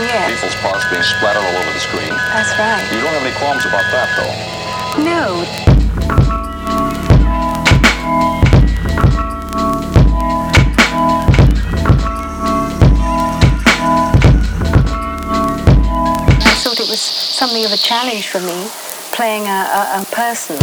Yes. People's parts being splattered all over the screen. That's right. You don't have any qualms about that, though. No. I thought it was something of a challenge for me playing a, a, a person.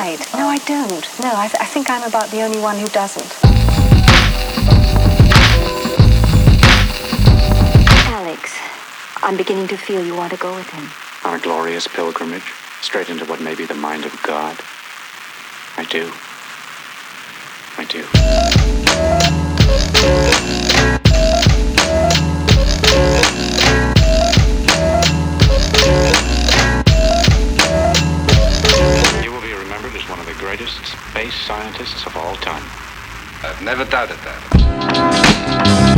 Blow Not up or- quite. No, I don't. No, I, th- I think I'm about the only one who doesn't. Alex, I'm beginning to feel you want to go with him. Our glorious pilgrimage, straight into what may be the mind of God. I do. I do. Greatest space scientists of all time. I've never doubted that.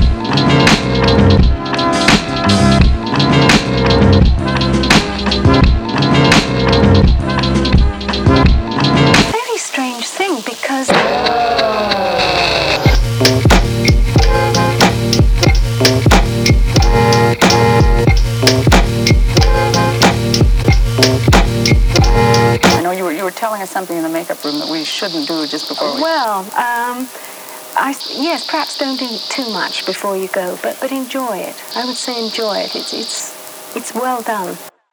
Know you were you were telling us something in the makeup room that we shouldn't do just before we. Well, um, I yes, perhaps don't eat too much before you go, but but enjoy it. I would say enjoy it. It's it's it's well done.